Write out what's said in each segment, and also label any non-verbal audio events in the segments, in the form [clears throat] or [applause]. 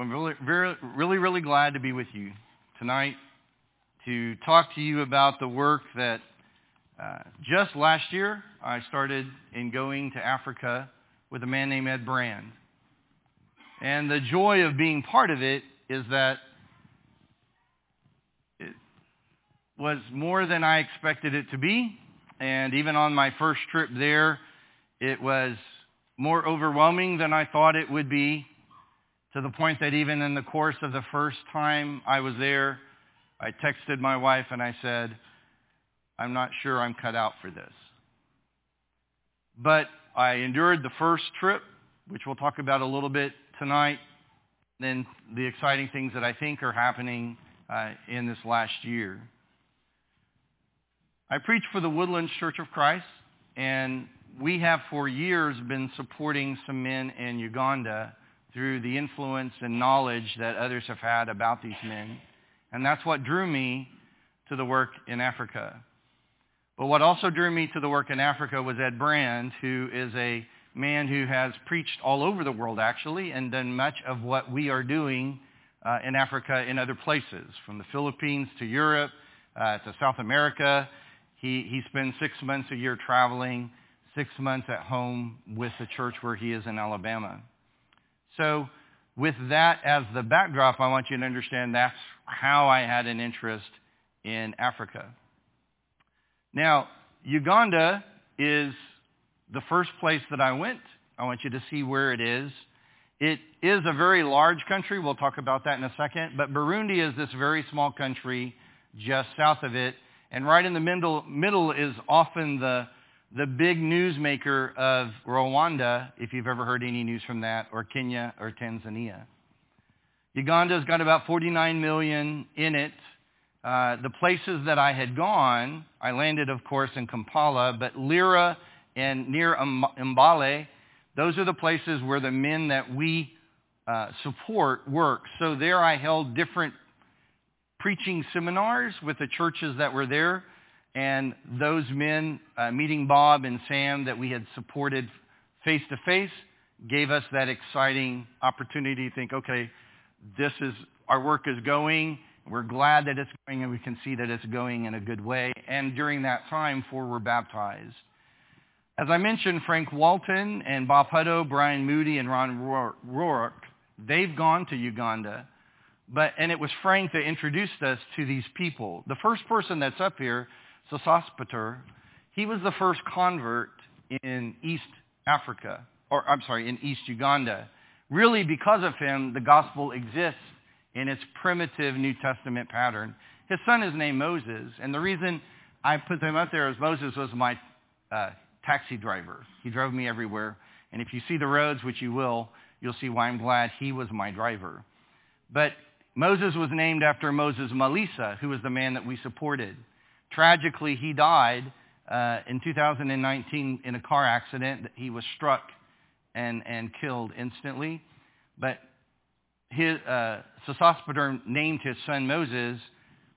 I'm really, really, really glad to be with you tonight to talk to you about the work that uh, just last year I started in going to Africa with a man named Ed Brand. And the joy of being part of it is that it was more than I expected it to be. And even on my first trip there, it was more overwhelming than I thought it would be to the point that even in the course of the first time I was there, I texted my wife and I said, I'm not sure I'm cut out for this. But I endured the first trip, which we'll talk about a little bit tonight, then the exciting things that I think are happening uh, in this last year. I preach for the Woodlands Church of Christ, and we have for years been supporting some men in Uganda through the influence and knowledge that others have had about these men. And that's what drew me to the work in Africa. But what also drew me to the work in Africa was Ed Brand, who is a man who has preached all over the world, actually, and done much of what we are doing uh, in Africa in other places, from the Philippines to Europe uh, to South America. He, he spends six months a year traveling six months at home with the church where he is in Alabama. So with that as the backdrop, I want you to understand that's how I had an interest in Africa. Now, Uganda is the first place that I went. I want you to see where it is. It is a very large country. We'll talk about that in a second. But Burundi is this very small country just south of it. And right in the middle, middle is often the the big newsmaker of Rwanda, if you've ever heard any news from that, or Kenya or Tanzania. Uganda's got about 49 million in it. Uh, the places that I had gone, I landed, of course, in Kampala, but Lira and near Mbale, those are the places where the men that we uh, support work. So there I held different preaching seminars with the churches that were there and those men uh, meeting Bob and Sam that we had supported face to face gave us that exciting opportunity to think, okay, this is our work is going. We're glad that it's going, and we can see that it's going in a good way. And during that time, four were baptized. As I mentioned, Frank Walton and Bob Hutto, Brian Moody, and Ron Rourke, they've gone to Uganda. But, and it was Frank that introduced us to these people. The first person that's up here Sospater, he was the first convert in East Africa, or I'm sorry, in East Uganda. Really, because of him, the gospel exists in its primitive New Testament pattern. His son is named Moses, and the reason I put him up there is Moses was my uh, taxi driver. He drove me everywhere. And if you see the roads, which you will, you'll see why I'm glad he was my driver. But Moses was named after Moses Malisa, who was the man that we supported. Tragically, he died uh, in 2019 in a car accident. He was struck and, and killed instantly. But his, uh, named his son Moses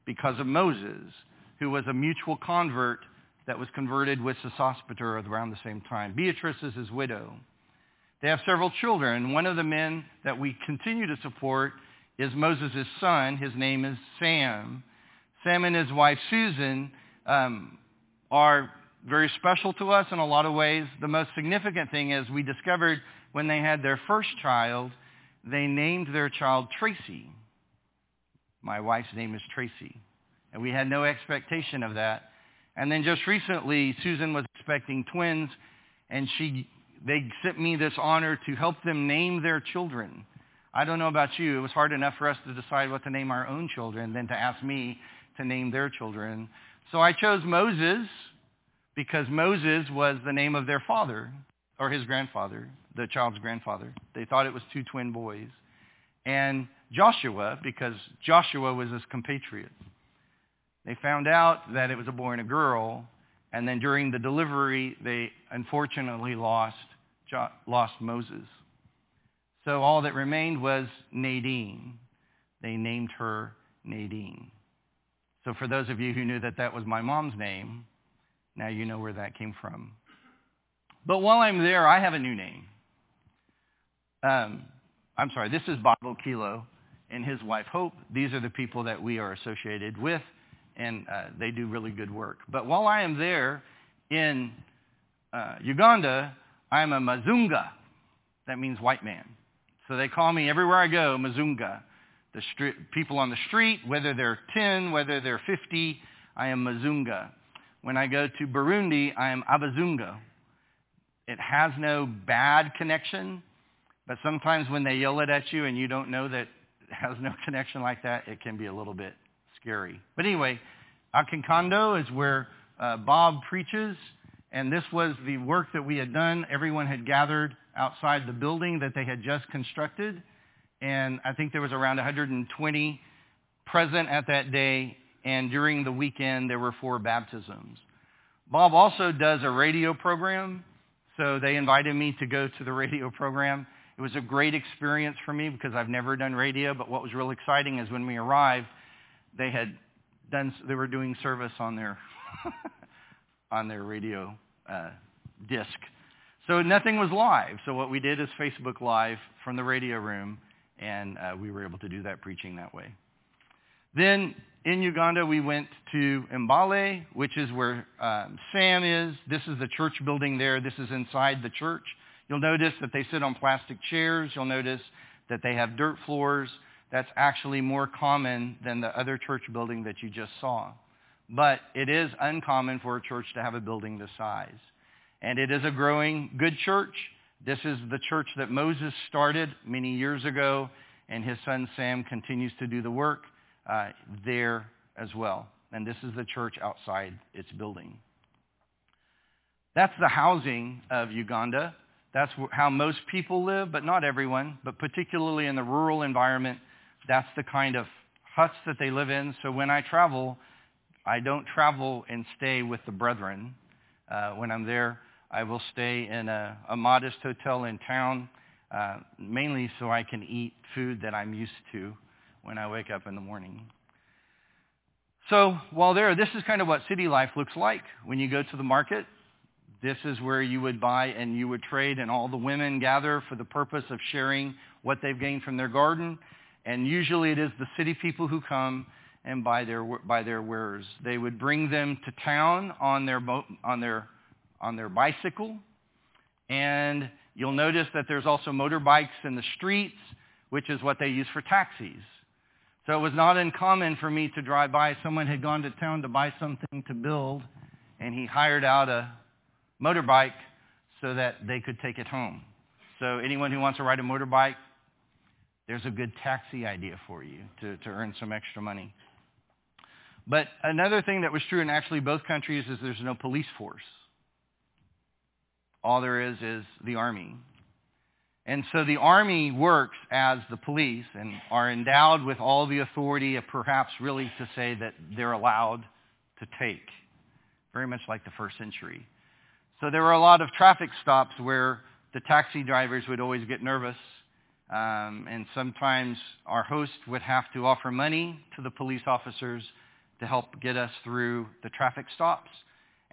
because of Moses, who was a mutual convert that was converted with Sospater around the same time. Beatrice is his widow. They have several children. One of the men that we continue to support is Moses' son. His name is Sam. Sam and his wife Susan um, are very special to us in a lot of ways. The most significant thing is we discovered when they had their first child, they named their child Tracy. My wife's name is Tracy. And we had no expectation of that. And then just recently, Susan was expecting twins, and she, they sent me this honor to help them name their children. I don't know about you. It was hard enough for us to decide what to name our own children than to ask me to name their children. So I chose Moses because Moses was the name of their father or his grandfather, the child's grandfather. They thought it was two twin boys. And Joshua because Joshua was his compatriot. They found out that it was a boy and a girl, and then during the delivery, they unfortunately lost, lost Moses. So all that remained was Nadine. They named her Nadine. So for those of you who knew that that was my mom's name, now you know where that came from. But while I'm there, I have a new name. Um, I'm sorry, this is Bob Okilo and his wife Hope. These are the people that we are associated with, and uh, they do really good work. But while I am there in uh, Uganda, I'm a Mazunga. That means white man. So they call me everywhere I go, Mazunga. The street, people on the street, whether they're 10, whether they're 50, I am Mazunga. When I go to Burundi, I am Abazunga. It has no bad connection, but sometimes when they yell it at you and you don't know that it has no [laughs] connection like that, it can be a little bit scary. But anyway, Akinkando is where uh, Bob preaches, and this was the work that we had done. Everyone had gathered outside the building that they had just constructed, and I think there was around 120 present at that day, and during the weekend there were four baptisms. Bob also does a radio program, so they invited me to go to the radio program. It was a great experience for me because I've never done radio, but what was real exciting is when we arrived, they had done, they were doing service on their, [laughs] on their radio uh, disc. So nothing was live. So what we did is Facebook Live from the radio room, and uh, we were able to do that preaching that way. Then in Uganda, we went to Mbale, which is where um, Sam is. This is the church building there. This is inside the church. You'll notice that they sit on plastic chairs. You'll notice that they have dirt floors. That's actually more common than the other church building that you just saw. But it is uncommon for a church to have a building this size. And it is a growing good church. This is the church that Moses started many years ago, and his son Sam continues to do the work uh, there as well. And this is the church outside its building. That's the housing of Uganda. That's how most people live, but not everyone. But particularly in the rural environment, that's the kind of huts that they live in. So when I travel, I don't travel and stay with the brethren. Uh, when I'm there, I will stay in a, a modest hotel in town, uh, mainly so I can eat food that I'm used to when I wake up in the morning. So while there, this is kind of what city life looks like. When you go to the market, this is where you would buy and you would trade, and all the women gather for the purpose of sharing what they've gained from their garden. And usually it is the city people who come and buy their, buy their wares. They would bring them to town on their, on their, on their bicycle. And you'll notice that there's also motorbikes in the streets, which is what they use for taxis. So it was not uncommon for me to drive by. Someone had gone to town to buy something to build, and he hired out a motorbike so that they could take it home. So anyone who wants to ride a motorbike, there's a good taxi idea for you to, to earn some extra money. But another thing that was true in actually both countries is there's no police force. All there is is the army. And so the army works as the police and are endowed with all the authority of perhaps really to say that they're allowed to take, very much like the first century. So there were a lot of traffic stops where the taxi drivers would always get nervous. Um, and sometimes our host would have to offer money to the police officers to help get us through the traffic stops.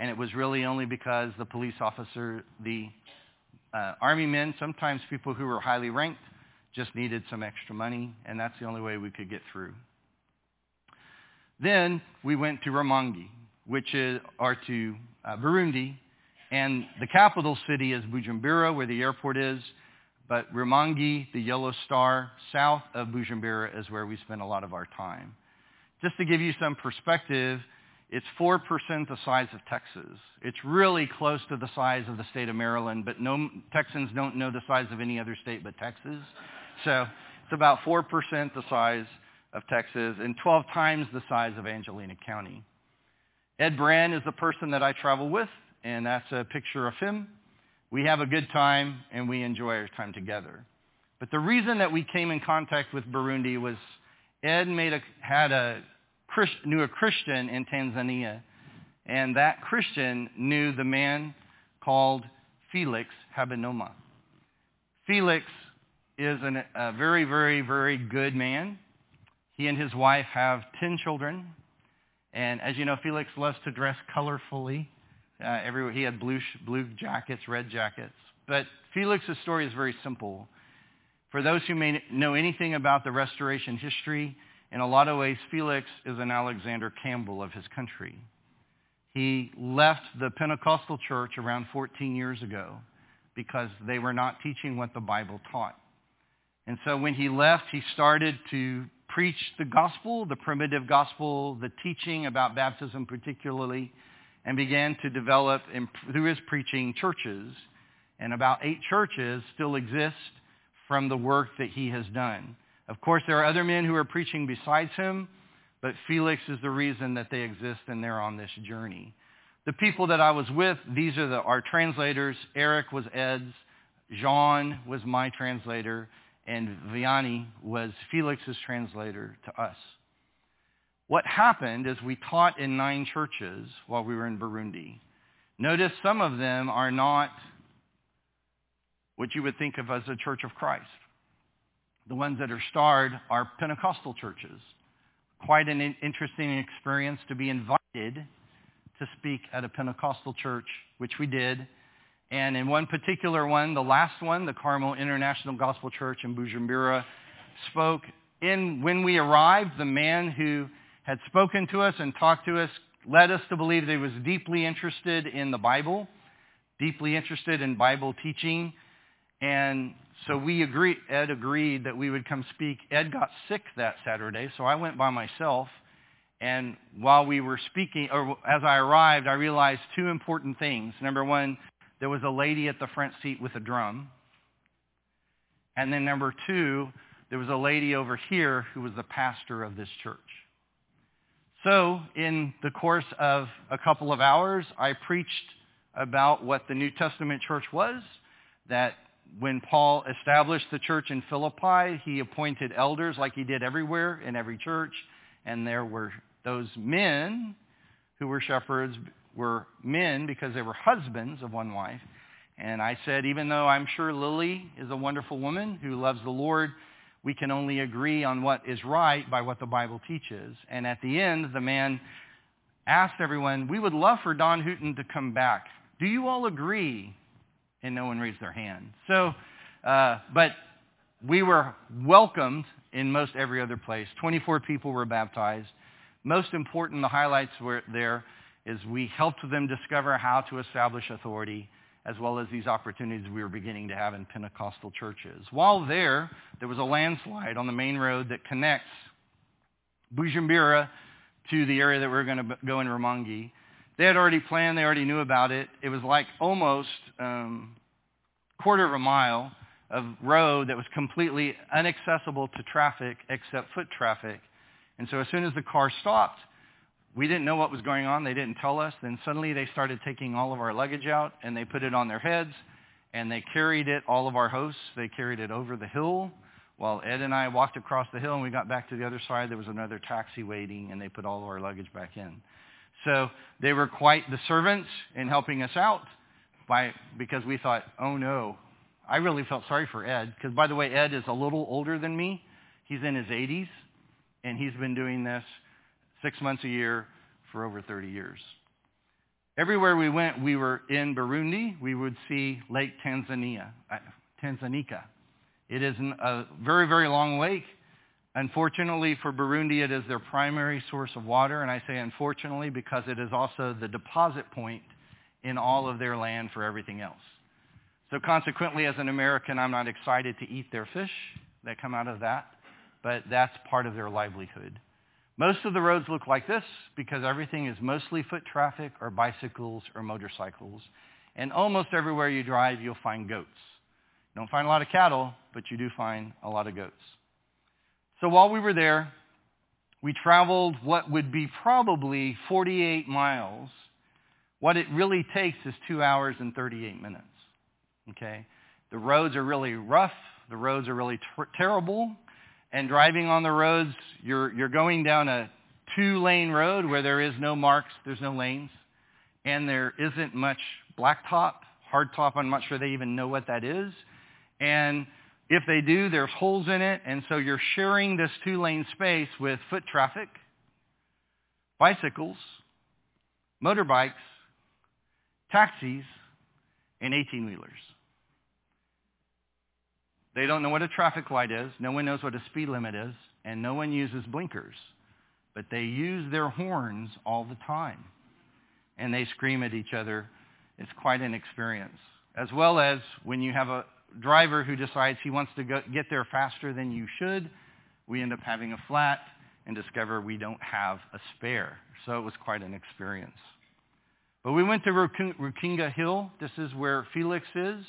And it was really only because the police officer, the uh, army men, sometimes people who were highly ranked, just needed some extra money, and that's the only way we could get through. Then we went to Rumonge, which is, or to uh, Burundi, and the capital city is Bujumbura, where the airport is, but Rumonge, the yellow star, south of Bujumbura is where we spend a lot of our time. Just to give you some perspective, it's 4% the size of Texas. It's really close to the size of the state of Maryland, but no, Texans don't know the size of any other state but Texas. So it's about 4% the size of Texas and 12 times the size of Angelina County. Ed Brand is the person that I travel with, and that's a picture of him. We have a good time, and we enjoy our time together. But the reason that we came in contact with Burundi was Ed made a, had a Christ, knew a Christian in Tanzania, and that Christian knew the man called Felix Habinoma. Felix is an, a very, very, very good man. He and his wife have 10 children. And as you know, Felix loves to dress colorfully. Uh. He had blue, blue jackets, red jackets. But Felix's story is very simple. For those who may know anything about the restoration history, in a lot of ways, Felix is an Alexander Campbell of his country. He left the Pentecostal church around 14 years ago because they were not teaching what the Bible taught. And so when he left, he started to preach the gospel, the primitive gospel, the teaching about baptism particularly, and began to develop through his preaching churches. And about eight churches still exist from the work that he has done. Of course, there are other men who are preaching besides him, but Felix is the reason that they exist and they're on this journey. The people that I was with, these are the, our translators. Eric was Ed's. Jean was my translator. And Vianney was Felix's translator to us. What happened is we taught in nine churches while we were in Burundi. Notice some of them are not what you would think of as a church of Christ. The ones that are starred are Pentecostal churches. Quite an interesting experience to be invited to speak at a Pentecostal church, which we did. And in one particular one, the last one, the Carmel International Gospel Church in Bujumbura, spoke in when we arrived, the man who had spoken to us and talked to us led us to believe that he was deeply interested in the Bible, deeply interested in Bible teaching. And so we agreed, Ed agreed that we would come speak. Ed got sick that Saturday, so I went by myself. And while we were speaking, or as I arrived, I realized two important things. Number one, there was a lady at the front seat with a drum. And then number two, there was a lady over here who was the pastor of this church. So in the course of a couple of hours, I preached about what the New Testament church was, that when Paul established the church in Philippi, he appointed elders like he did everywhere in every church, and there were those men who were shepherds were men because they were husbands of one wife. And I said, even though I'm sure Lily is a wonderful woman who loves the Lord, we can only agree on what is right by what the Bible teaches. And at the end, the man asked everyone, we would love for Don Hooten to come back. Do you all agree? And no one raised their hand. So, uh, but we were welcomed in most every other place. 24 people were baptized. Most important, the highlights were there is we helped them discover how to establish authority as well as these opportunities we were beginning to have in Pentecostal churches. While there, there was a landslide on the main road that connects Bujumbura to the area that we are going to go in Rumonge. They had already planned, they already knew about it. It was like almost um, quarter of a mile of road that was completely inaccessible to traffic except foot traffic. And so as soon as the car stopped, we didn't know what was going on. They didn't tell us. Then suddenly they started taking all of our luggage out and they put it on their heads and they carried it, all of our hosts, they carried it over the hill. While Ed and I walked across the hill and we got back to the other side, there was another taxi waiting and they put all of our luggage back in. So they were quite the servants in helping us out by, because we thought, oh no. I really felt sorry for Ed because by the way, Ed is a little older than me. He's in his 80s and he's been doing this six months a year for over 30 years. Everywhere we went, we were in Burundi, we would see Lake Tanzania, uh, Tanganyika. It is a very, very long lake. Unfortunately for Burundi, it is their primary source of water, and I say unfortunately because it is also the deposit point in all of their land for everything else. So consequently, as an American, I'm not excited to eat their fish that come out of that, but that's part of their livelihood. Most of the roads look like this because everything is mostly foot traffic or bicycles or motorcycles. And almost everywhere you drive, you'll find goats. You don't find a lot of cattle, but you do find a lot of goats. So while we were there, we traveled what would be probably 48 miles. What it really takes is 2 hours and 38 minutes. Okay? The roads are really rough. The roads are really ter- terrible and driving on the roads, you're, you're going down a two-lane road where there is no marks, there's no lanes, and there isn't much blacktop, hardtop. I'm not sure they even know what that is. And if they do, there's holes in it, and so you're sharing this two-lane space with foot traffic, bicycles, motorbikes, taxis, and 18-wheelers. They don't know what a traffic light is. No one knows what a speed limit is. And no one uses blinkers. But they use their horns all the time. And they scream at each other. It's quite an experience. As well as when you have a driver who decides he wants to get there faster than you should, we end up having a flat and discover we don't have a spare. So it was quite an experience. But we went to Rukinga Hill. This is where Felix is.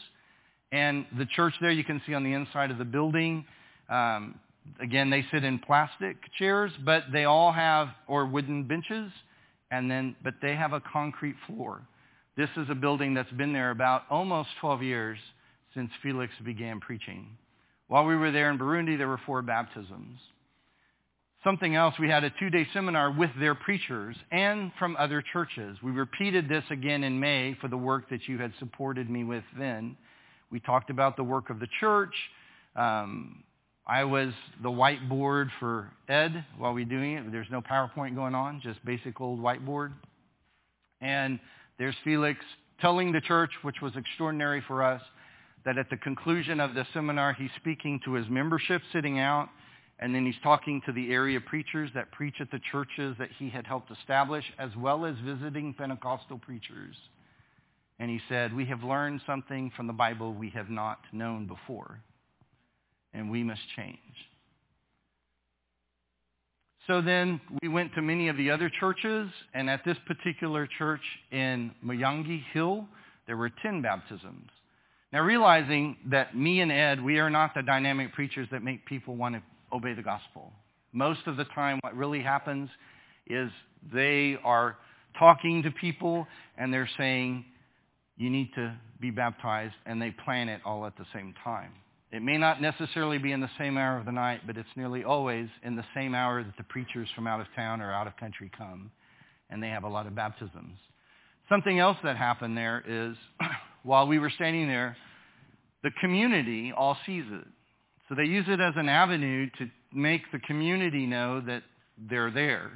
And the church there you can see on the inside of the building. Um, again, they sit in plastic chairs, but they all have, or wooden benches, and then, but they have a concrete floor. This is a building that's been there about almost 12 years since Felix began preaching. While we were there in Burundi, there were four baptisms. Something else, we had a two-day seminar with their preachers and from other churches. We repeated this again in May for the work that you had supported me with then. We talked about the work of the church. Um, I was the whiteboard for Ed while we were doing it. There's no PowerPoint going on, just basic old whiteboard. And there's Felix telling the church, which was extraordinary for us, that at the conclusion of the seminar, he's speaking to his membership sitting out, and then he's talking to the area preachers that preach at the churches that he had helped establish, as well as visiting Pentecostal preachers. And he said, we have learned something from the Bible we have not known before, and we must change. So then we went to many of the other churches, and at this particular church in Mayangi Hill, there were 10 baptisms. Now realizing that me and Ed, we are not the dynamic preachers that make people want to obey the gospel. Most of the time what really happens is they are talking to people and they're saying, you need to be baptized, and they plan it all at the same time. It may not necessarily be in the same hour of the night, but it's nearly always in the same hour that the preachers from out of town or out of country come, and they have a lot of baptisms. Something else that happened there is [clears throat] while we were standing there, the community all sees it. So they use it as an avenue to make the community know that they're there.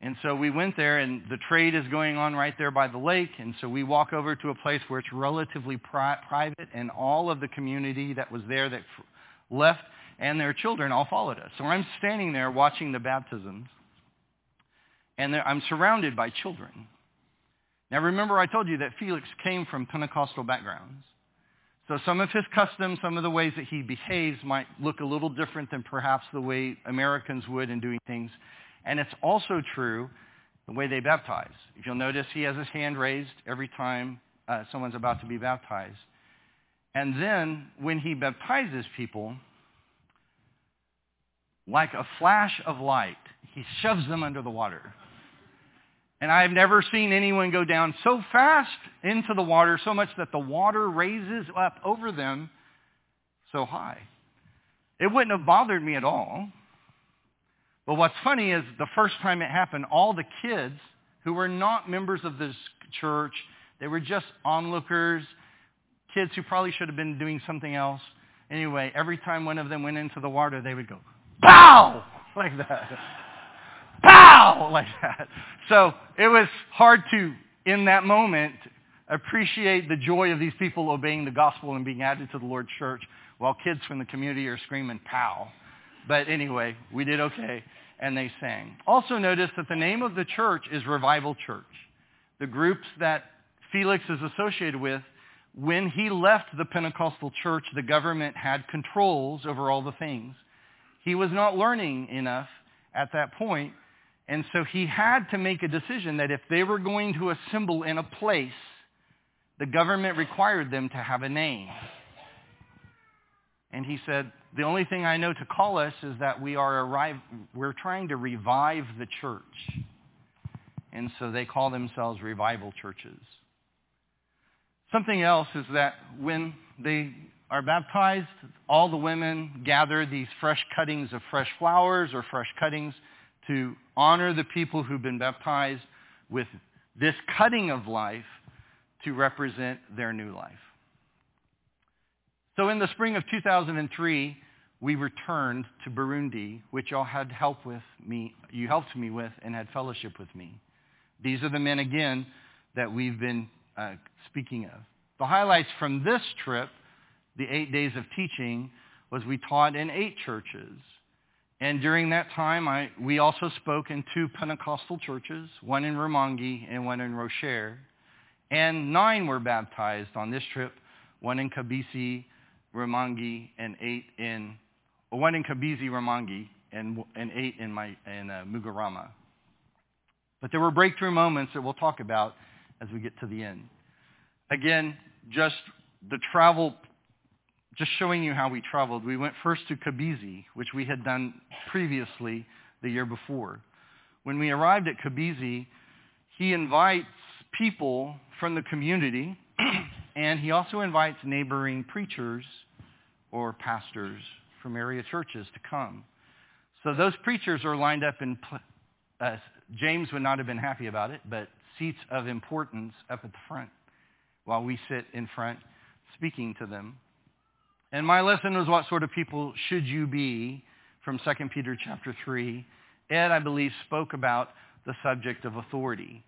And so we went there, and the trade is going on right there by the lake. And so we walk over to a place where it's relatively pri- private, and all of the community that was there that f- left and their children all followed us. So I'm standing there watching the baptisms, and I'm surrounded by children. Now remember I told you that Felix came from Pentecostal backgrounds. So some of his customs, some of the ways that he behaves might look a little different than perhaps the way Americans would in doing things. And it's also true the way they baptize. If you'll notice, he has his hand raised every time uh, someone's about to be baptized. And then when he baptizes people, like a flash of light, he shoves them under the water. And I've never seen anyone go down so fast into the water, so much that the water raises up over them so high. It wouldn't have bothered me at all. But what's funny is the first time it happened, all the kids who were not members of this church, they were just onlookers, kids who probably should have been doing something else. Anyway, every time one of them went into the water, they would go, pow, [laughs] like that pow, [laughs] like that. So it was hard to, in that moment, appreciate the joy of these people obeying the gospel and being added to the Lord's church while kids from the community are screaming pow. But anyway, we did okay, and they sang. Also notice that the name of the church is Revival Church. The groups that Felix is associated with, when he left the Pentecostal church, the government had controls over all the things. He was not learning enough at that point and so he had to make a decision that if they were going to assemble in a place, the government required them to have a name. And he said, the only thing I know to call us is that we are arrive, we're trying to revive the church. And so they call themselves revival churches. Something else is that when they are baptized, all the women gather these fresh cuttings of fresh flowers or fresh cuttings to honor the people who've been baptized with this cutting of life to represent their new life. So in the spring of 2003, we returned to Burundi, which y'all had help with me, you helped me with and had fellowship with me. These are the men again that we've been uh, speaking of. The highlights from this trip the eight days of teaching was we taught in eight churches. And during that time, I, we also spoke in two Pentecostal churches, one in Rumonge and one in Rocher. And nine were baptized on this trip, one in Kabisi, Rumonge, and eight in, one in Kabisi, Rumonge, and, and eight in, my, in uh, Mugarama. But there were breakthrough moments that we'll talk about as we get to the end. Again, just the travel, just showing you how we traveled. We went first to Kabisi, which we had done previously the year before. When we arrived at Kabisi, he invites people from the community, [clears throat] and he also invites neighboring preachers or pastors from area churches to come. So those preachers are lined up in, uh, James would not have been happy about it, but seats of importance up at the front while we sit in front speaking to them. And my lesson was what sort of people should you be from 2 Peter chapter 3. Ed, I believe, spoke about the subject of authority.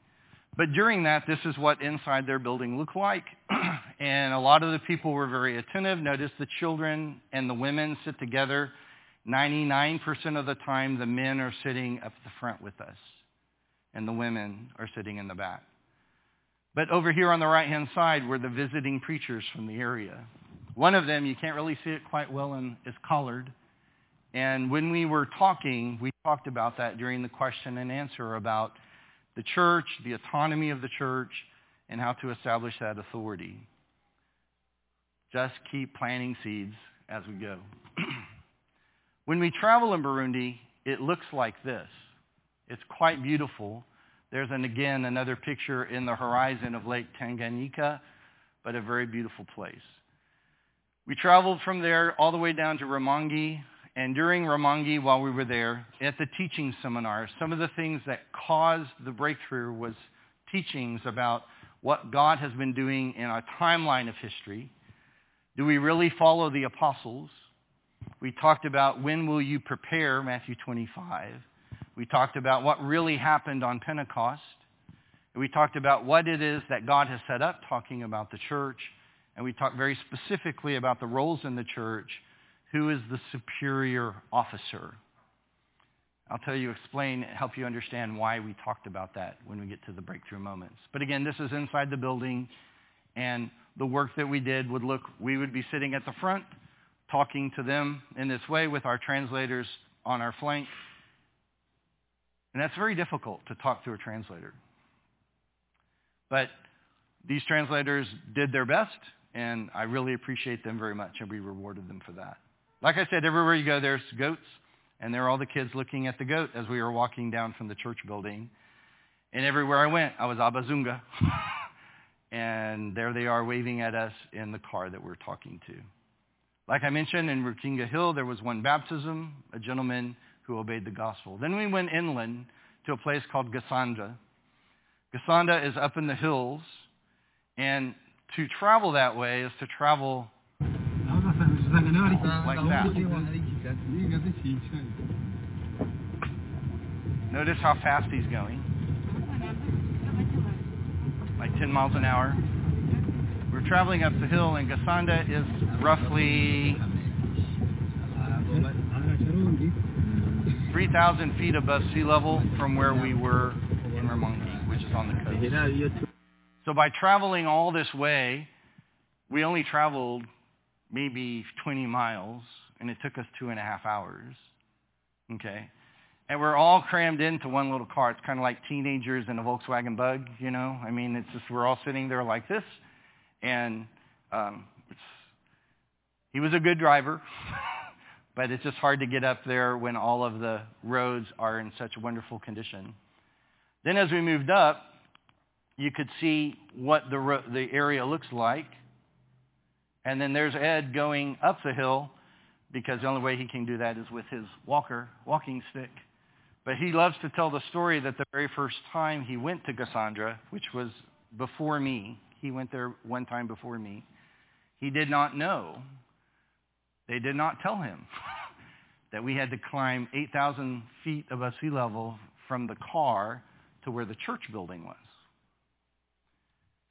But during that, this is what inside their building looked like. [clears throat] and a lot of the people were very attentive. Notice the children and the women sit together. 99% of the time, the men are sitting up the front with us, and the women are sitting in the back. But over here on the right-hand side were the visiting preachers from the area. One of them, you can't really see it quite well, and is collared. And when we were talking, we talked about that during the question and answer about the church, the autonomy of the church, and how to establish that authority. Just keep planting seeds as we go. [clears throat] when we travel in Burundi, it looks like this. It's quite beautiful. There's, an, again, another picture in the horizon of Lake Tanganyika, but a very beautiful place. We traveled from there all the way down to Rumonge, and during Rumonge, while we were there, at the teaching seminar, some of the things that caused the breakthrough was teachings about what God has been doing in a timeline of history. Do we really follow the apostles? We talked about when will you prepare, Matthew 25. We talked about what really happened on Pentecost. We talked about what it is that God has set up, talking about the church. And we talked very specifically about the roles in the church. Who is the superior officer? I'll tell you, explain, help you understand why we talked about that when we get to the breakthrough moments. But again, this is inside the building, and the work that we did would look, we would be sitting at the front, talking to them in this way with our translators on our flank. And that's very difficult to talk to a translator. But these translators did their best, and I really appreciate them very much, and we rewarded them for that. Like I said, everywhere you go, there's goats, and there are all the kids looking at the goat as we were walking down from the church building. And everywhere I went, I was Abazunga. [laughs] and there they are waving at us in the car that we're talking to. Like I mentioned, in Rukinga Hill, there was one baptism, a gentleman who obeyed the gospel. Then we went inland to a place called Gasanda. Gasanda is up in the hills, and to travel that way is to travel like that. Notice how fast he's going. Like 10 miles an hour. We're traveling up the hill, and Gasanda is roughly 3,000 feet above sea level from where we were in Rumonge, which is on the coast. So by traveling all this way, we only traveled maybe 20 miles, and it took us two and a half hours. Okay? And we're all crammed into one little car. It's kind of like teenagers in a Volkswagen Bug, you know? I mean, it's just we're all sitting there like this. And um, he was a good driver. [laughs] but it's just hard to get up there when all of the roads are in such wonderful condition. Then as we moved up, you could see what the, the area looks like. And then there's Ed going up the hill because the only way he can do that is with his walker, walking stick. But he loves to tell the story that the very first time he went to Gasanda, which was before me, he went there one time before me, he did not know they did not tell him [laughs] that we had to climb 8,000 feet above sea level from the car to where the church building was.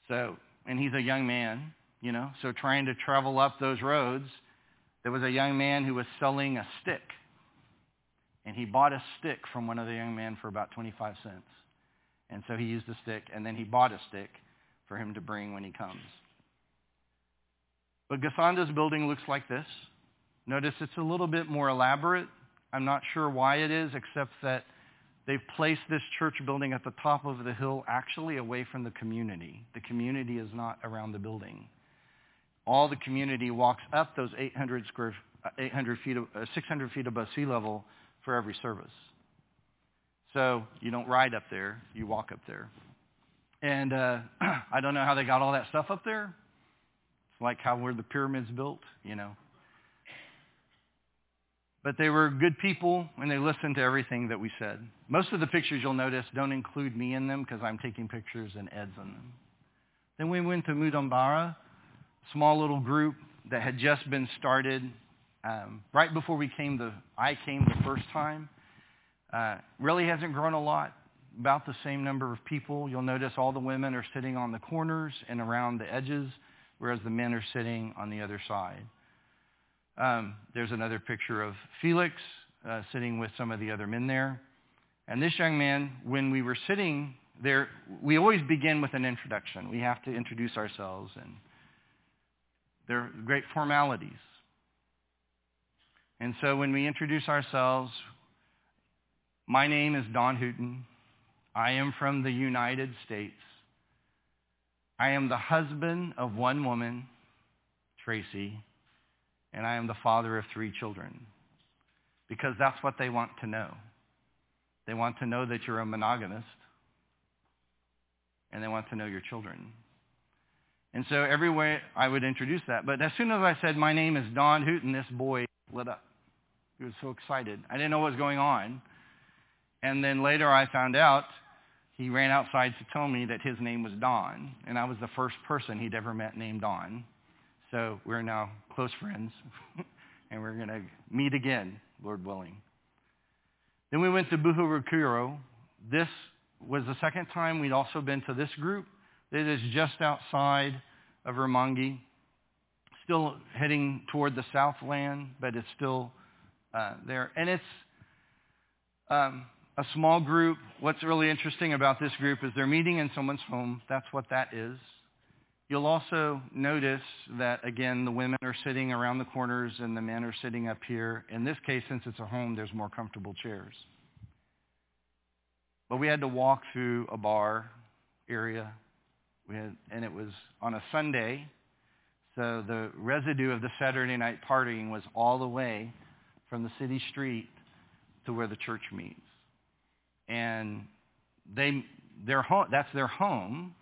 So, and he's a young man, you know, so trying to travel up those roads, there was a young man who was selling a stick. And he bought a stick from one of the young men for about 25 cents. And so he used the stick, and then he bought a stick for him to bring when he comes. But Gasanda's building looks like this. Notice it's a little bit more elaborate. I'm not sure why it is, except that they've placed this church building at the top of the hill actually away from the community. The community is not around the building. All the community walks up those 800 square, 800 feet, uh, 600 feet above sea level for every service. So you don't ride up there, you walk up there. And uh, [clears throat] I don't know how they got all that stuff up there. It's like how were the pyramids built, you know. But they were good people and they listened to everything that we said. Most of the pictures you'll notice don't include me in them because I'm taking pictures and Ed's in them. Then we went to Mudambara, small little group that had just been started um, right before we came the I came the first time. Uh, really hasn't grown a lot. About the same number of people. You'll notice all the women are sitting on the corners and around the edges, whereas the men are sitting on the other side. Um, there's another picture of Felix uh, sitting with some of the other men there. And this young man, when we were sitting there, we always begin with an introduction. We have to introduce ourselves, and there are great formalities. And so when we introduce ourselves, my name is Don Hooten. I am from the United States. I am the husband of one woman, Tracy, and I am the father of three children. Because that's what they want to know. They want to know that you're a monogamist, and they want to know your children. And so every way I would introduce that. But as soon as I said, my name is Don Hooten, this boy lit up. He was so excited. I didn't know what was going on. And then later I found out he ran outside to tell me that his name was Don, and I was the first person he'd ever met named Don. So we're now close friends, [laughs] and we're going to meet again, Lord willing. Then we went to Buhurukuro. This was the second time we'd also been to this group. It is just outside of Rumonge, still heading toward the Southland, but it's still uh, there. And it's um, a small group. What's really interesting about this group is they're meeting in someone's home. That's what that is. You'll also notice that, again, the women are sitting around the corners and the men are sitting up here. In this case, since it's a home, there's more comfortable chairs. But we had to walk through a bar area, had, and it was on a Sunday, so the residue of the Saturday night partying was all the way from the city street to where the church meets and they their home that's their home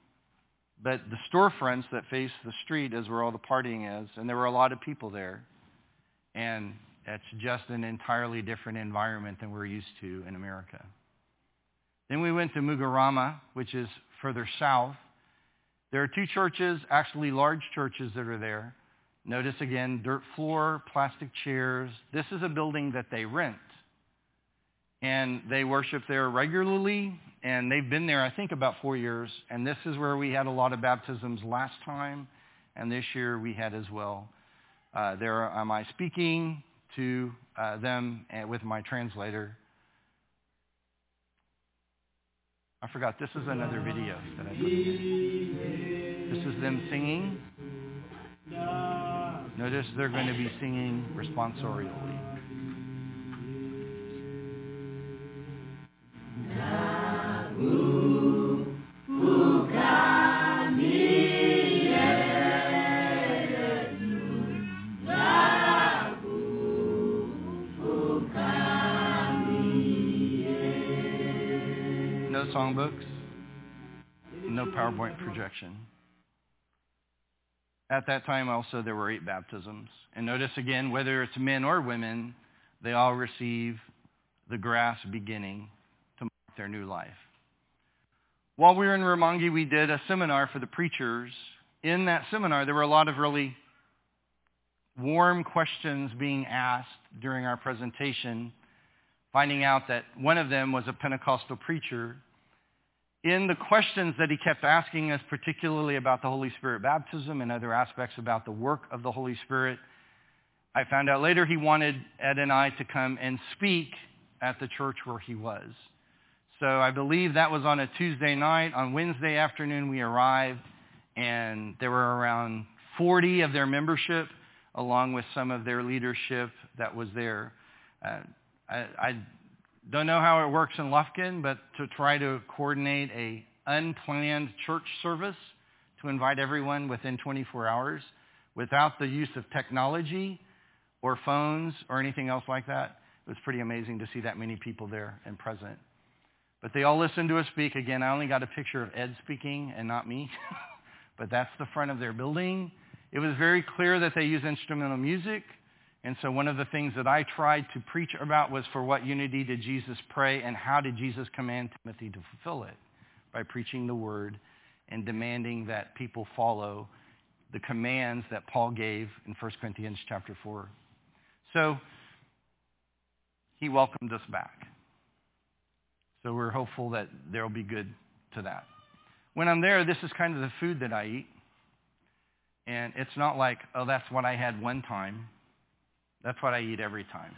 but the storefronts that face the street is where all the partying is and there were a lot of people there and it's just an entirely different environment than we're used to in America. Then we went to Mugarama, which is further south. There are two churches, actually large churches that are there. Notice again, dirt floor, plastic chairs. This is a building that they rent and they worship there regularly, and they've been there, I think, about four years. And this is where we had a lot of baptisms last time, and this year we had as well. Uh, there am I speaking to uh, them and with my translator. I forgot, this is another video that I put This is them singing. Notice they're going to be singing responsorially. Songbooks, no PowerPoint projection. At that time also there were eight baptisms. And notice again, whether it's men or women, they all receive the grass beginning their new life. While we were in Rumonge, we did a seminar for the preachers. In that seminar, there were a lot of really warm questions being asked during our presentation, finding out that one of them was a Pentecostal preacher in the questions that he kept asking us, particularly about the Holy Spirit baptism and other aspects about the work of the Holy Spirit, I found out later he wanted Ed and I to come and speak at the church where he was. So I believe that was on a Tuesday night. On Wednesday afternoon, we arrived, and there were around 40 of their membership, along with some of their leadership that was there. Uh, I, I don't know how it works in Lufkin, but to try to coordinate a unplanned church service to invite everyone within 24 hours without the use of technology or phones or anything else like that. It was pretty amazing to see that many people there and present. But they all listened to us speak. Again, I only got a picture of Ed speaking and not me. [laughs] but that's the front of their building. It was very clear that they use instrumental music. And so one of the things that I tried to preach about was for what unity did Jesus pray and how did Jesus command Timothy to fulfill it? By preaching the word and demanding that people follow the commands that Paul gave in 1 Corinthians chapter 4. So he welcomed us back. So we're hopeful that there will be good to that. When I'm there, this is kind of the food that I eat. And it's not like, oh, that's what I had one time. That's what I eat every time.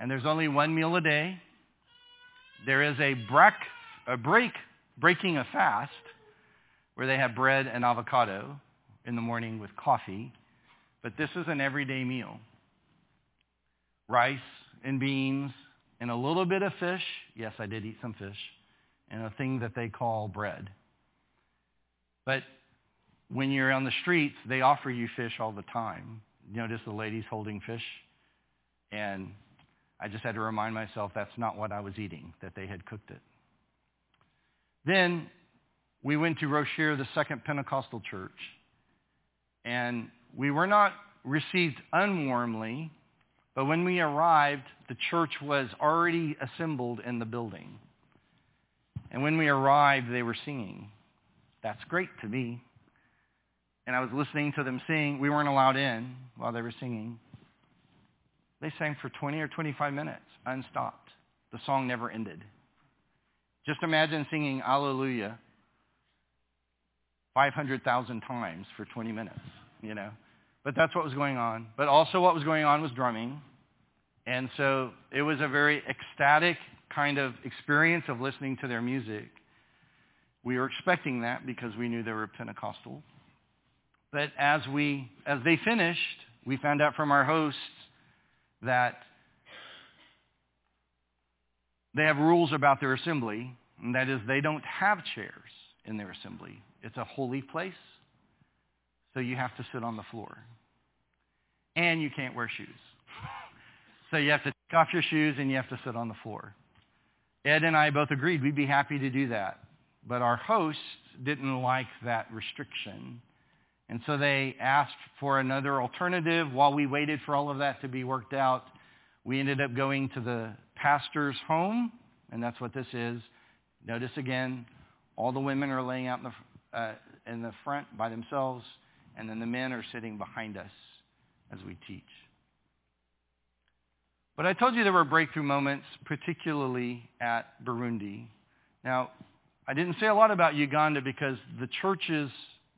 And there's only one meal a day. There is a break, a break, breaking a fast, where they have bread and avocado in the morning with coffee. But this is an everyday meal. Rice and beans and a little bit of fish. Yes, I did eat some fish. And a thing that they call bread. But when you're on the streets, they offer you fish all the time Notice the ladies holding fish. And I just had to remind myself that's not what I was eating, that they had cooked it. Then we went to Rocher, the Second Pentecostal Church. And we were not received unwarmly, but when we arrived, the church was already assembled in the building. And when we arrived, they were singing. That's great to me and I was listening to them sing. We weren't allowed in while they were singing. They sang for 20 or 25 minutes, unstopped. The song never ended. Just imagine singing Alleluia 500,000 times for 20 minutes, you know. But that's what was going on. But also what was going on was drumming. And so it was a very ecstatic kind of experience of listening to their music. We were expecting that because we knew they were Pentecostal. But as we, as they finished, we found out from our hosts that they have rules about their assembly, and that is they don't have chairs in their assembly. It's a holy place, so you have to sit on the floor. And you can't wear shoes. [laughs] so you have to take off your shoes and you have to sit on the floor. Ed and I both agreed we'd be happy to do that. But our hosts didn't like that restriction. And so they asked for another alternative. While we waited for all of that to be worked out, we ended up going to the pastor's home, and that's what this is. Notice again, all the women are laying out in the, uh, in the front by themselves, and then the men are sitting behind us as we teach. But I told you there were breakthrough moments, particularly at Burundi. Now, I didn't say a lot about Uganda because the churches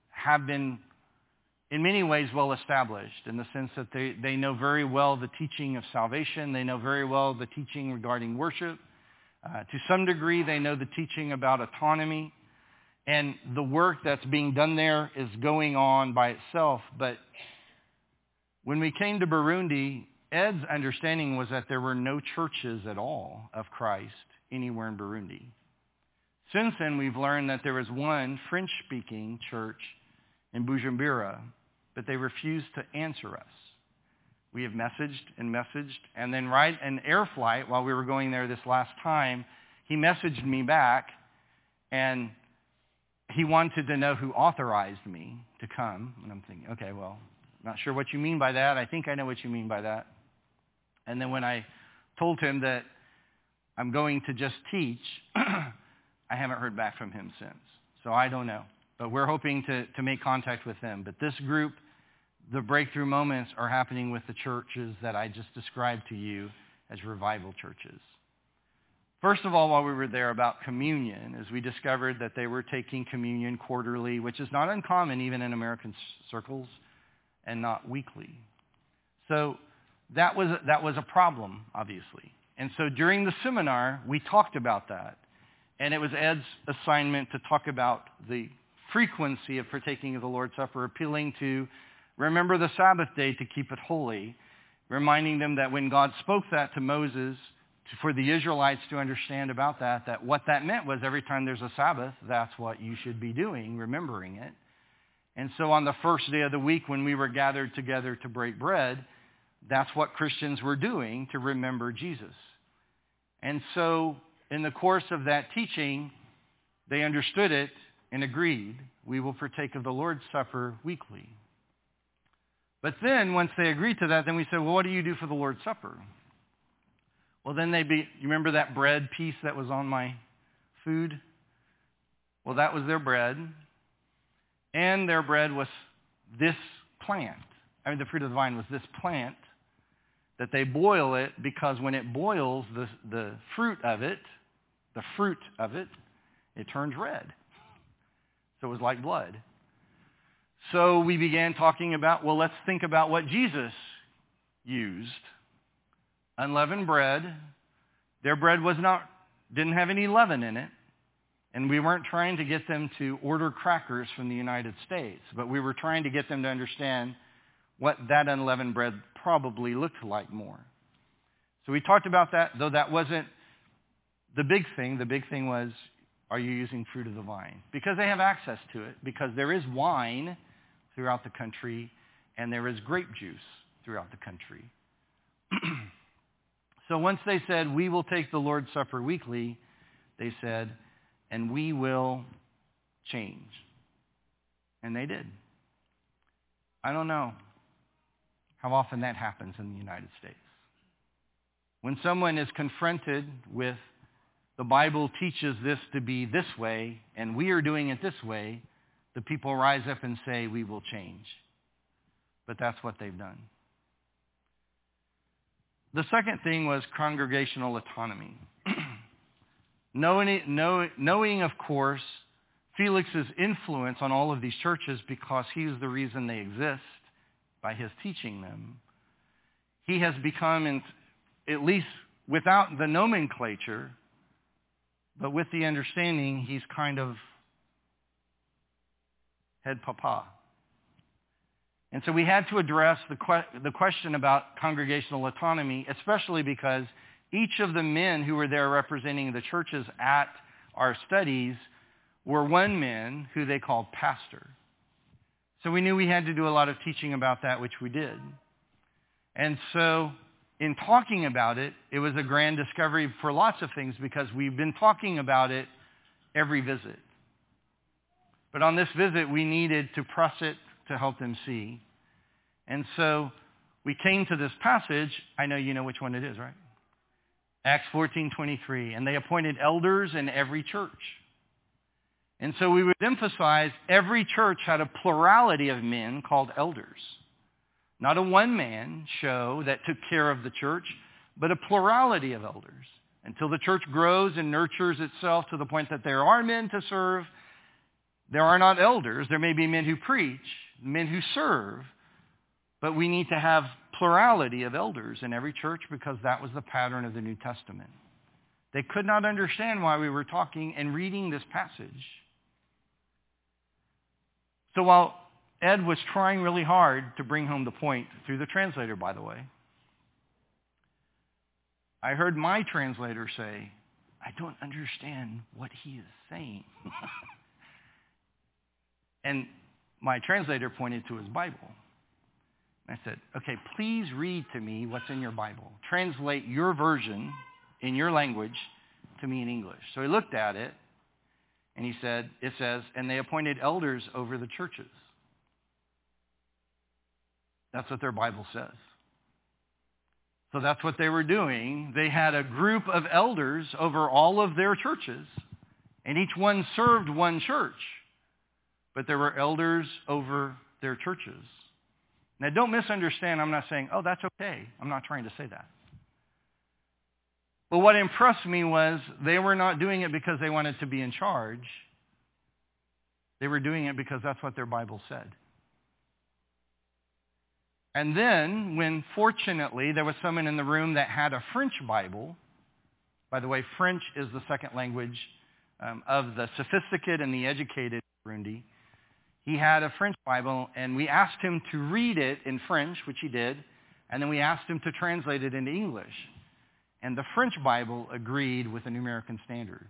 have been in many ways well established in the sense that they, they know very well the teaching of salvation. They know very well the teaching regarding worship. Uh, to some degree, they know the teaching about autonomy. And the work that's being done there is going on by itself. But when we came to Burundi, Ed's understanding was that there were no churches at all of Christ anywhere in Burundi. Since then, we've learned that there is one French-speaking church in Bujumbura but they refused to answer us. We have messaged and messaged, and then right in air flight while we were going there this last time, he messaged me back, and he wanted to know who authorized me to come. And I'm thinking, okay, well, not sure what you mean by that. I think I know what you mean by that. And then when I told him that I'm going to just teach, [clears throat] I haven't heard back from him since. So I don't know. But we're hoping to, to make contact with them. But this group, the breakthrough moments are happening with the churches that I just described to you as revival churches. First of all, while we were there about communion, as we discovered that they were taking communion quarterly, which is not uncommon even in American circles, and not weekly. So that was, that was a problem, obviously. And so during the seminar, we talked about that. And it was Ed's assignment to talk about the frequency of partaking of the Lord's Supper, appealing to remember the Sabbath day to keep it holy, reminding them that when God spoke that to Moses, for the Israelites to understand about that, that what that meant was every time there's a Sabbath, that's what you should be doing, remembering it. And so on the first day of the week when we were gathered together to break bread, that's what Christians were doing to remember Jesus. And so in the course of that teaching, they understood it and agreed, we will partake of the Lord's Supper weekly. But then once they agreed to that, then we said, well, what do you do for the Lord's Supper? Well, then they be, you remember that bread piece that was on my food? Well, that was their bread. And their bread was this plant. I mean, the fruit of the vine was this plant that they boil it because when it boils, the, the fruit of it, the fruit of it, it turns red. So it was like blood. So we began talking about, well, let's think about what Jesus used unleavened bread. Their bread was not, didn't have any leaven in it. And we weren't trying to get them to order crackers from the United States, but we were trying to get them to understand what that unleavened bread probably looked like more. So we talked about that, though that wasn't the big thing. The big thing was, are you using fruit of the vine? Because they have access to it, because there is wine throughout the country, and there is grape juice throughout the country. [clears throat] So once they said, we will take the Lord's Supper weekly, they said, and we will change. And they did. I don't know how often that happens in the United States. When someone is confronted with the Bible teaches this to be this way, and we are doing it this way, the people rise up and say, we will change. But that's what they've done. The second thing was congregational autonomy. [clears throat] knowing, know, knowing, of course, Felix's influence on all of these churches because he is the reason they exist by his teaching them, he has become, in, at least without the nomenclature, but with the understanding, he's kind of head papa. And so we had to address the, que- the question about congregational autonomy, especially because each of the men who were there representing the churches at our studies were one man who they called pastor. So we knew we had to do a lot of teaching about that, which we did. And so in talking about it, it was a grand discovery for lots of things because we've been talking about it every visit. But on this visit, we needed to press it to help them see. And so we came to this passage. I know you know which one it is, right? Acts 14:23, and they appointed elders in every church. And so we would emphasize every church had a plurality of men called elders. Not a one-man show that took care of the church, but a plurality of elders until the church grows and nurtures itself to the point that there are men to serve. There are not elders. There may be men who preach, men who serve, but we need to have plurality of elders in every church because that was the pattern of the New Testament. They could not understand why we were talking and reading this passage. So while Ed was trying really hard to bring home the point through the translator, by the way, I heard my translator say, I don't understand what he is saying. [laughs] and my translator pointed to his Bible. I said, okay, please read to me what's in your Bible. Translate your version in your language to me in English. So he looked at it and he said, it says, and they appointed elders over the churches. That's what their Bible says. So that's what they were doing. They had a group of elders over all of their churches, and each one served one church. But there were elders over their churches. Now don't misunderstand, I'm not saying, oh, that's okay. I'm not trying to say that. But what impressed me was they were not doing it because they wanted to be in charge. They were doing it because that's what their Bible said. And then, when fortunately there was someone in the room that had a French Bible, by the way, French is the second language um, of the sophisticated and the educated Burundi. He had a French Bible, and we asked him to read it in French, which he did, and then we asked him to translate it into English. And the French Bible agreed with the New American Standard.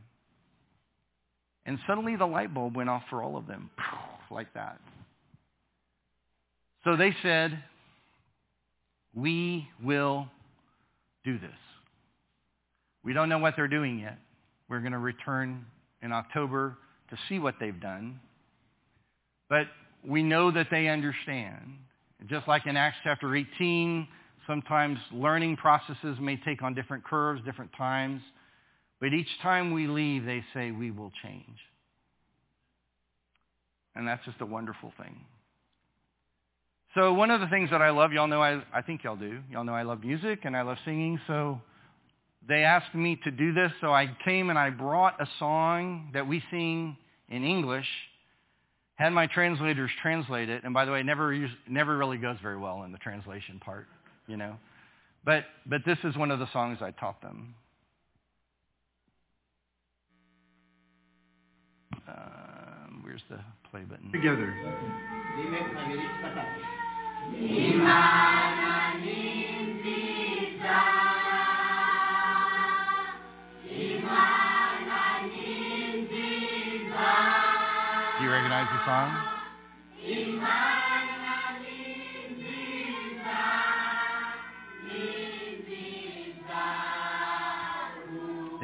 And suddenly the light bulb went off for all of them, [laughs] like that. So they said, we will do this. We don't know what they're doing yet. We're going to return in October to see what they've done. But we know that they understand. Just like in Acts chapter 18, sometimes learning processes may take on different curves, different times. But each time we leave, they say, we will change. And that's just a wonderful thing. So one of the things that I love, y'all know I, I think y'all do. Y'all know I love music and I love singing. So they asked me to do this. So I came and I brought a song that we sing in English, had my translators translate it. And by the way, it never, never really goes very well in the translation part, you know. But, but this is one of the songs I taught them. Um, where's the play button? Together. Do you recognize the song?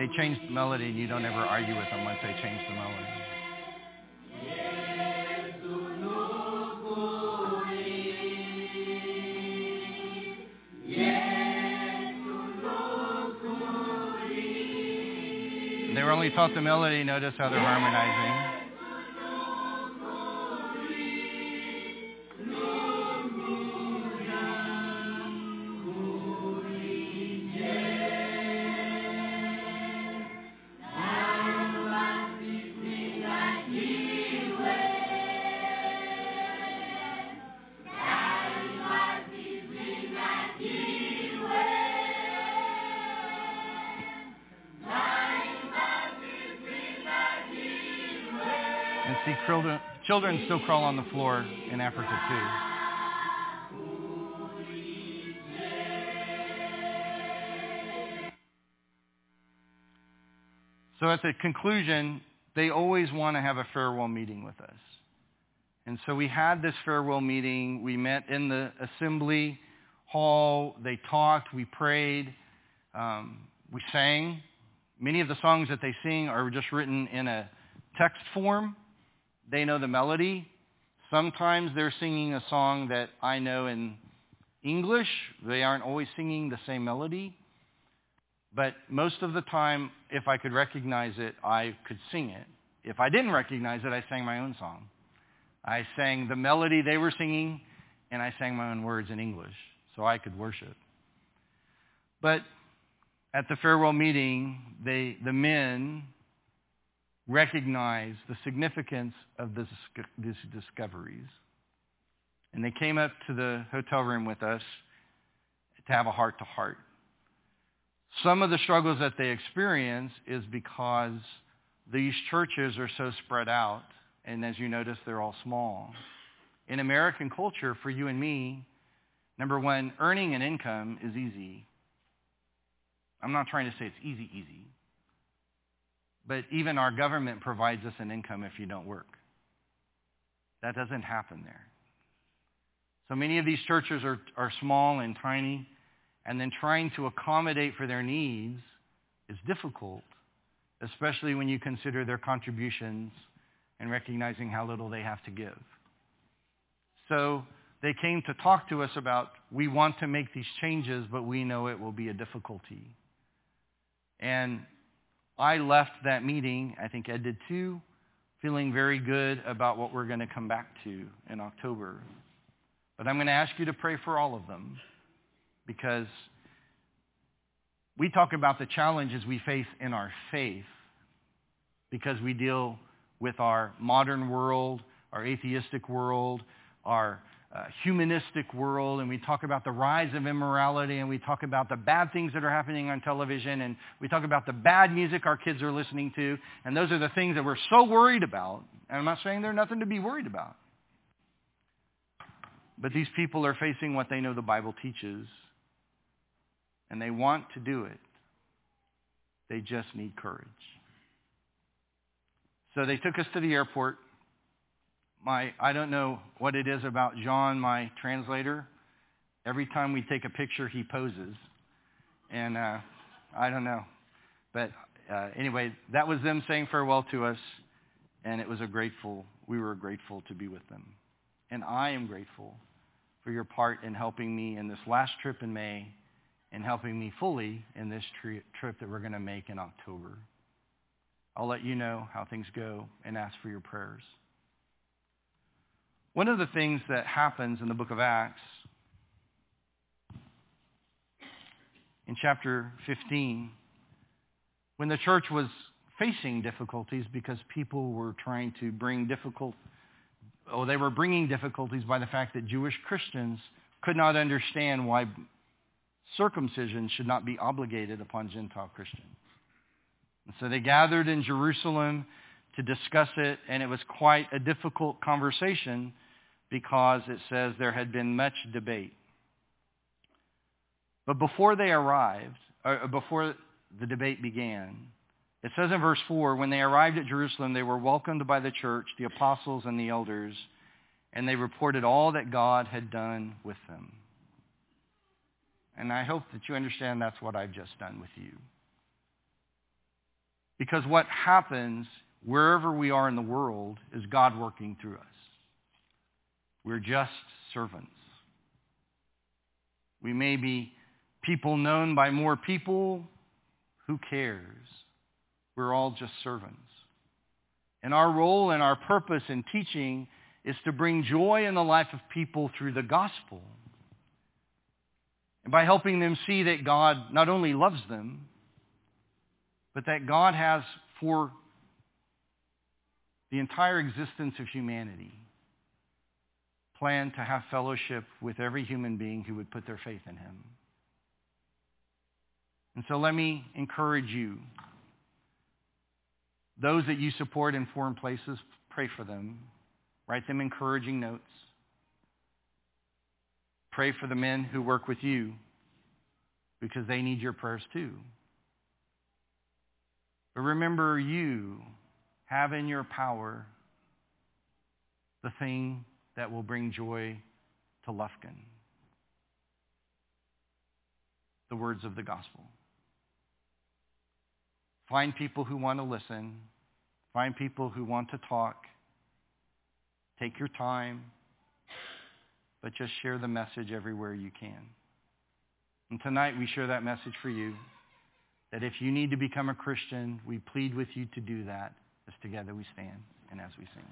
They changed the melody and you don't ever argue with them once they change the melody. They were only taught the melody, notice how they're harmonizing. See, children, children still crawl on the floor in Africa too. So at the conclusion, they always want to have a farewell meeting with us. And so we had this farewell meeting. We met in the assembly hall. They talked. We prayed. Um, we sang. Many of the songs that they sing are just written in a text form. They know the melody. Sometimes they're singing a song that I know in English. They aren't always singing the same melody. But most of the time, if I could recognize it, I could sing it. If I didn't recognize it, I sang my own song. I sang the melody they were singing, and I sang my own words in English so I could worship. But at the farewell meeting, they, the men recognized the significance of this, these discoveries. And they came up to the hotel room with us to have a heart-to-heart. Some of the struggles that they experience is because these churches are so spread out, and as you notice, they're all small. In American culture, for you and me, number one, earning an income is easy. I'm not trying to say it's easy, easy. But even our government provides us an income if you don't work. That doesn't happen there. So many of these churches are, are small and tiny, and then trying to accommodate for their needs is difficult, especially when you consider their contributions and recognizing how little they have to give. So they came to talk to us about, we want to make these changes, but we know it will be a difficulty. And I left that meeting, I think Ed did too, feeling very good about what we're going to come back to in October. But I'm going to ask you to pray for all of them because we talk about the challenges we face in our faith because we deal with our modern world, our atheistic world, our uh, humanistic world, and we talk about the rise of immorality, and we talk about the bad things that are happening on television, and we talk about the bad music our kids are listening to, and those are the things that we're so worried about. And I'm not saying there's nothing to be worried about. But these people are facing what they know the Bible teaches, and they want to do it. They just need courage. So they took us to the airport. My, I don't know what it is about John, my translator. Every time we take a picture, he poses. And uh, I don't know. But uh, anyway, that was them saying farewell to us. And it was a grateful, we were grateful to be with them. And I am grateful for your part in helping me in this last trip in May and helping me fully in this tri- trip that we're going to make in October. I'll let you know how things go and ask for your prayers. One of the things that happens in the book of Acts, in chapter 15, when the church was facing difficulties because people were trying to bring difficult, oh, they were bringing difficulties by the fact that Jewish Christians could not understand why circumcision should not be obligated upon Gentile Christians. And so they gathered in Jerusalem to discuss it, and it was quite a difficult conversation because it says there had been much debate. But before they arrived, or before the debate began, it says in verse 4, when they arrived at Jerusalem, they were welcomed by the church, the apostles, and the elders, and they reported all that God had done with them. And I hope that you understand that's what I've just done with you. Because what happens wherever we are in the world is God working through us. We're just servants. We may be people known by more people. Who cares? We're all just servants. And our role and our purpose in teaching is to bring joy in the life of people through the gospel. And by helping them see that God not only loves them, but that God has for the entire existence of humanity planned to have fellowship with every human being who would put their faith in him. And so let me encourage you. Those that you support in foreign places, pray for them. Write them encouraging notes. Pray for the men who work with you because they need your prayers too. But remember, you have in your power the thing that will bring joy to Lufkin. The words of the gospel. Find people who want to listen. Find people who want to talk. Take your time, but just share the message everywhere you can. And tonight we share that message for you, that if you need to become a Christian, we plead with you to do that as together we stand and as we sing.